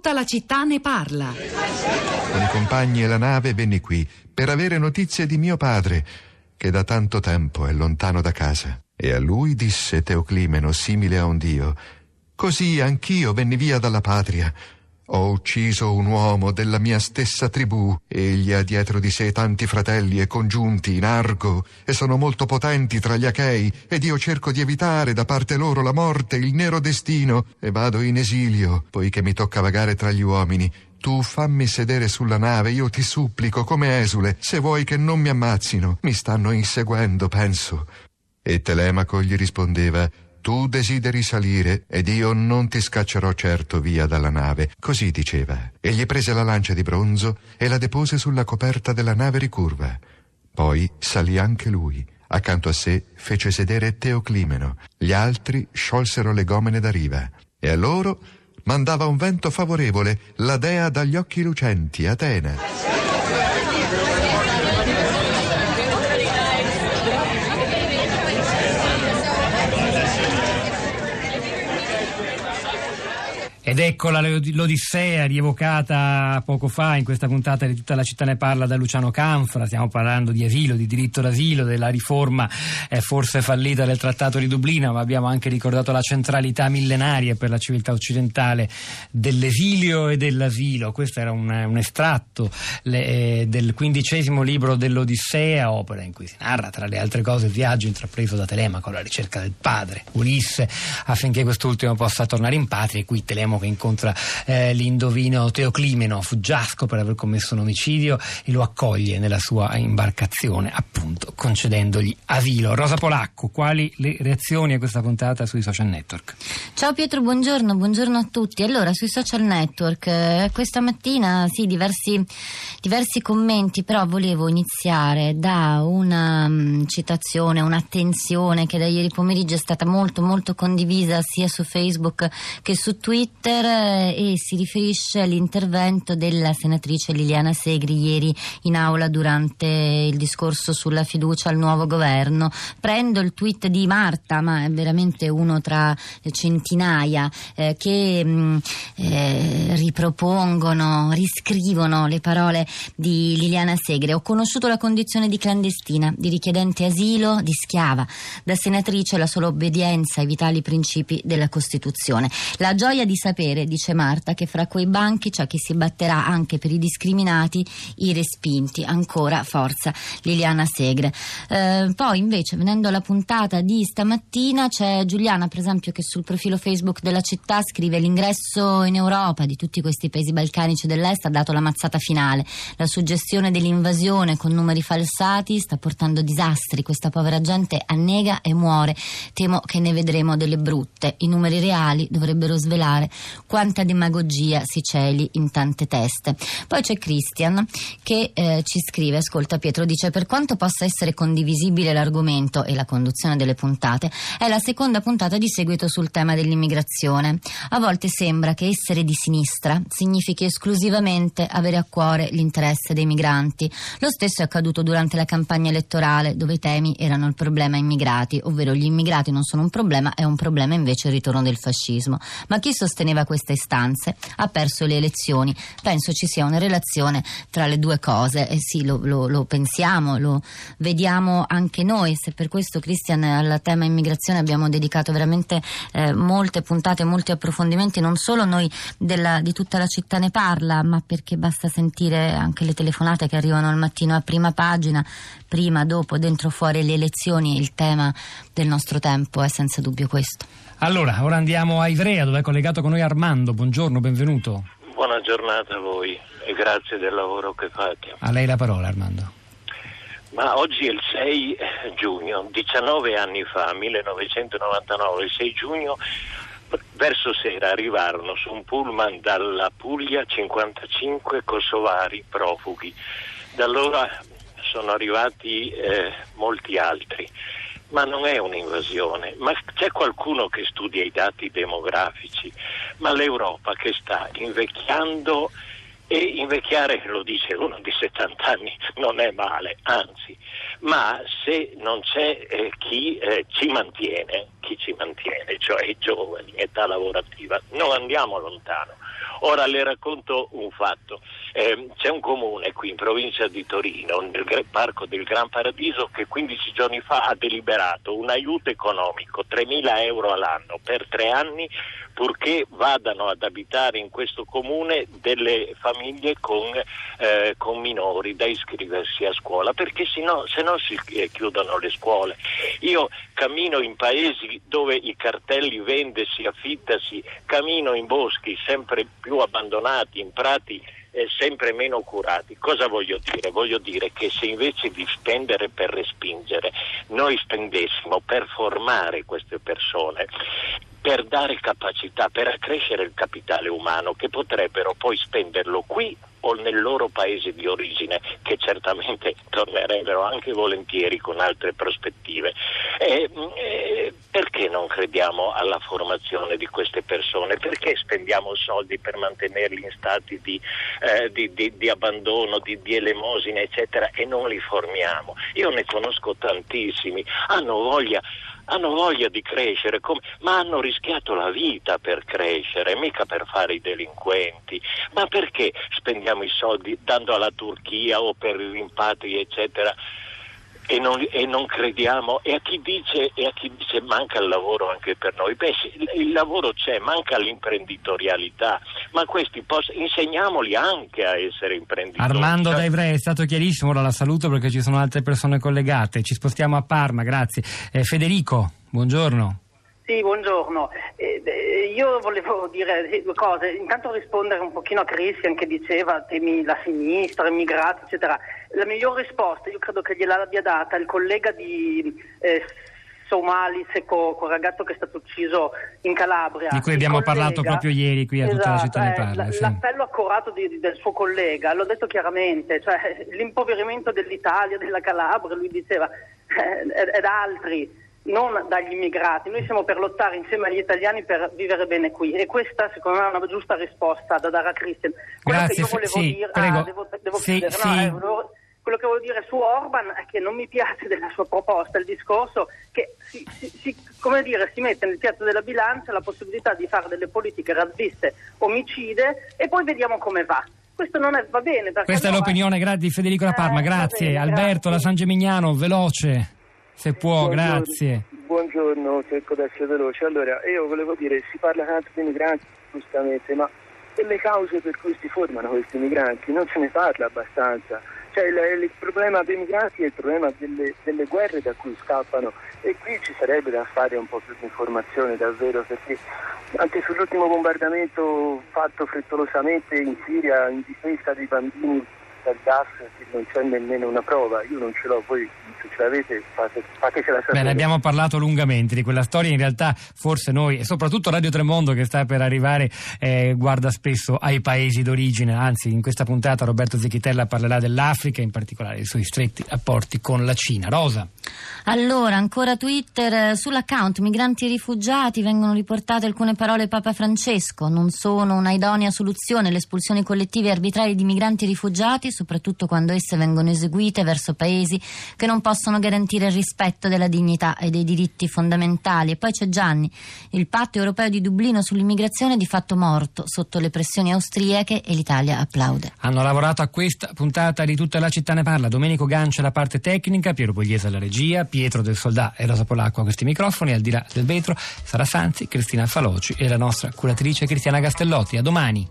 Tutta la città ne parla. Con i compagni e la nave venni qui per avere notizie di mio padre, che da tanto tempo è lontano da casa. E a lui disse Teoclimeno, simile a un dio, Così anch'io venni via dalla patria. Ho ucciso un uomo della mia stessa tribù. Egli ha dietro di sé tanti fratelli e congiunti in argo, e sono molto potenti tra gli Achei, ed io cerco di evitare da parte loro la morte, il nero destino, e vado in esilio, poiché mi tocca vagare tra gli uomini. Tu fammi sedere sulla nave, io ti supplico, come esule, se vuoi che non mi ammazzino. Mi stanno inseguendo, penso. E Telemaco gli rispondeva, tu desideri salire ed io non ti scaccerò certo via dalla nave. Così diceva. Egli prese la lancia di bronzo e la depose sulla coperta della nave ricurva. Poi salì anche lui. Accanto a sé fece sedere Teoclimeno. Gli altri sciolsero le gomene da riva. E a loro mandava un vento favorevole, la dea dagli occhi lucenti, Atena. Ed eccola l'Odissea rievocata poco fa in questa puntata di tutta la città ne parla da Luciano Canfra, stiamo parlando di asilo, di diritto d'asilo, della riforma eh, forse fallita del Trattato di Dublino, ma abbiamo anche ricordato la centralità millenaria per la civiltà occidentale dell'esilio e dell'asilo. Questo era un, un estratto le, eh, del quindicesimo libro dell'Odissea, opera in cui si narra tra le altre cose il viaggio intrapreso da Telemaco alla ricerca del padre, Ulisse, affinché quest'ultimo possa tornare in patria e qui Telemaco che incontra eh, l'indovino Teoclimeno Fuggiasco per aver commesso un omicidio e lo accoglie nella sua imbarcazione, appunto concedendogli asilo. Rosa Polacco, quali le reazioni a questa puntata sui social network? Ciao Pietro, buongiorno, buongiorno a tutti. Allora, sui social network, eh, questa mattina sì, diversi, diversi, commenti, però volevo iniziare da una um, citazione, un'attenzione che da ieri pomeriggio è stata molto molto condivisa sia su Facebook che su Twitter Twitter eh, e si riferisce all'intervento della senatrice Liliana Segri ieri in aula durante il discorso sulla fiducia al nuovo governo. Prendo il tweet di Marta, ma è veramente uno tra centinaia, eh, che mh, mm, eh, ripropongono, riscrivono le parole di Liliana Segre. Ho conosciuto la condizione di clandestina, di richiedente asilo, di schiava. Da senatrice la sola obbedienza ai vitali principi della Costituzione. La gioia di sapere sapere, dice Marta, che fra quei banchi c'è chi si batterà anche per i discriminati, i respinti. Ancora forza Liliana Segre. Eh, poi invece, venendo alla puntata di stamattina, c'è Giuliana, per esempio, che sul profilo Facebook della città scrive l'ingresso in Europa di tutti questi paesi balcanici dell'Est ha dato la mazzata finale. La suggestione dell'invasione con numeri falsati sta portando disastri. Questa povera gente annega e muore. Temo che ne vedremo delle brutte. I numeri reali dovrebbero svelare quanta demagogia si celi in tante teste. Poi c'è Christian che eh, ci scrive, ascolta Pietro, dice per quanto possa essere condivisibile l'argomento e la conduzione delle puntate, è la seconda puntata di seguito sul tema dell'immigrazione. A volte sembra che essere di sinistra significhi esclusivamente avere a cuore l'interesse dei migranti. Lo stesso è accaduto durante la campagna elettorale dove i temi erano il problema immigrati, ovvero gli immigrati non sono un problema, è un problema invece il ritorno del fascismo. Ma chi sosteneva aveva queste istanze, ha perso le elezioni. Penso ci sia una relazione tra le due cose e sì, lo, lo, lo pensiamo, lo vediamo anche noi. Se per questo, Cristian, al tema immigrazione abbiamo dedicato veramente eh, molte puntate, molti approfondimenti, non solo noi della, di tutta la città ne parla, ma perché basta sentire anche le telefonate che arrivano al mattino a prima pagina, prima, dopo, dentro, fuori le elezioni, il tema del nostro tempo è senza dubbio questo. Allora, ora andiamo a Ivrea dove è collegato con noi Armando. Buongiorno, benvenuto. Buona giornata a voi e grazie del lavoro che fate. A lei la parola Armando. Ma oggi è il 6 giugno, 19 anni fa, 1999, il 6 giugno, verso sera arrivarono su un pullman dalla Puglia 55 kosovari profughi. Da allora sono arrivati eh, molti altri ma non è un'invasione, ma c'è qualcuno che studia i dati demografici, ma l'Europa che sta invecchiando e invecchiare, lo dice uno di 70 anni, non è male, anzi, ma se non c'è eh, chi eh, ci mantiene, chi ci mantiene, cioè i giovani, età lavorativa, non andiamo lontano. Ora le racconto un fatto. Eh, c'è un comune qui in provincia di Torino, nel Parco del Gran Paradiso, che 15 giorni fa ha deliberato un aiuto economico, 3.000 euro all'anno per tre anni purché vadano ad abitare in questo comune delle famiglie con, eh, con minori da iscriversi a scuola, perché se no, se no si eh, chiudono le scuole. Io cammino in paesi dove i cartelli vendesi, affittasi, cammino in boschi sempre più abbandonati, in prati eh, sempre meno curati. Cosa voglio dire? Voglio dire che se invece di spendere per respingere, noi spendessimo per formare queste persone, per dare capacità, per accrescere il capitale umano che potrebbero poi spenderlo qui o nel loro paese di origine, che certamente tornerebbero anche volentieri con altre prospettive. E, e, perché non crediamo alla formazione di queste persone? Perché spendiamo soldi per mantenerli in stati di, eh, di, di, di abbandono, di, elemosina, eccetera, e non li formiamo? Io ne conosco tantissimi, hanno voglia hanno voglia di crescere, come, ma hanno rischiato la vita per crescere, mica per fare i delinquenti. Ma perché spendiamo i soldi dando alla Turchia o per i rimpatri, eccetera? E non, e non, crediamo e a, dice, e a, chi dice, manca il lavoro anche per noi beh il lavoro c'è manca l'imprenditorialità ma questi poss- insegniamoli anche a essere imprenditori Armando cioè... Daivre è stato chiarissimo ora la saluto perché ci sono altre persone collegate ci spostiamo a Parma grazie eh, Federico buongiorno sì, buongiorno. Eh, eh, io volevo dire due cose. Intanto rispondere un pochino a Christian che diceva temi la sinistra, immigrati, eccetera. La miglior risposta io credo che gliel'abbia data il collega di eh, Somalis, quel ragazzo che è stato ucciso in Calabria. Di cui abbiamo collega, parlato proprio ieri qui a esatto, tutta la città ne eh, parla. Eh, sì. L'appello accorato di, del suo collega, l'ho detto chiaramente, cioè l'impoverimento dell'Italia, della Calabria, lui diceva, eh, ed altri non dagli immigrati. Noi siamo per lottare insieme agli italiani per vivere bene qui e questa secondo me è una giusta risposta da dare a Christian. Quello Grazie, che io volevo sì, dire, ah, devo, devo sì, chiudere, sì. no, eh, volevo, quello che volevo dire su Orban è che non mi piace della sua proposta il discorso che si, si, si, come dire, si mette nel piatto della bilancia la possibilità di fare delle politiche razziste, omicide e poi vediamo come va questo non è, va bene. Questa è l'opinione gra- di Federico La Parma, eh, grazie. bene, Alberto grazie. da San Gemignano, veloce, se può, Buongiorno. grazie. Buongiorno, cerco di essere veloce. Allora, io volevo dire, si parla tanto di migranti, giustamente, ma delle cause per cui si formano questi migranti non se ne parla abbastanza. Cioè il, il problema dei migranti è il problema delle, delle guerre da cui scappano e qui ci sarebbe da fare un po' più di informazione davvero perché anche sull'ultimo bombardamento fatto frettolosamente in Siria in difesa dei bambini dal gas non c'è nemmeno una prova, io non ce l'ho, voi se ce l'avete fate, fatecela sapere. Beh, ne abbiamo parlato lungamente di quella storia, in realtà forse noi, e soprattutto Radio Tremondo che sta per arrivare, eh, guarda spesso ai paesi d'origine, anzi in questa puntata Roberto Zecchitella parlerà dell'Africa, in particolare dei suoi stretti rapporti con la Cina. Rosa. Allora, ancora Twitter, eh, sull'account migranti e rifugiati vengono riportate alcune parole Papa Francesco, non sono una idonea soluzione le espulsioni collettive e arbitrarie di migranti e rifugiati, soprattutto quando esse vengono eseguite verso paesi che non possono garantire il rispetto della dignità e dei diritti fondamentali. E poi c'è Gianni, il patto europeo di Dublino sull'immigrazione è di fatto morto sotto le pressioni austriache e l'Italia applaude. Hanno lavorato a questa puntata di Tutta la città ne parla. Domenico Gancia alla parte tecnica, Piero Pugliese alla regia, Pietro del Soldà e Rosa Polacco a questi microfoni, al di là del vetro, Sara Sanzi, Cristina Faloci e la nostra curatrice Cristiana Castellotti. A domani.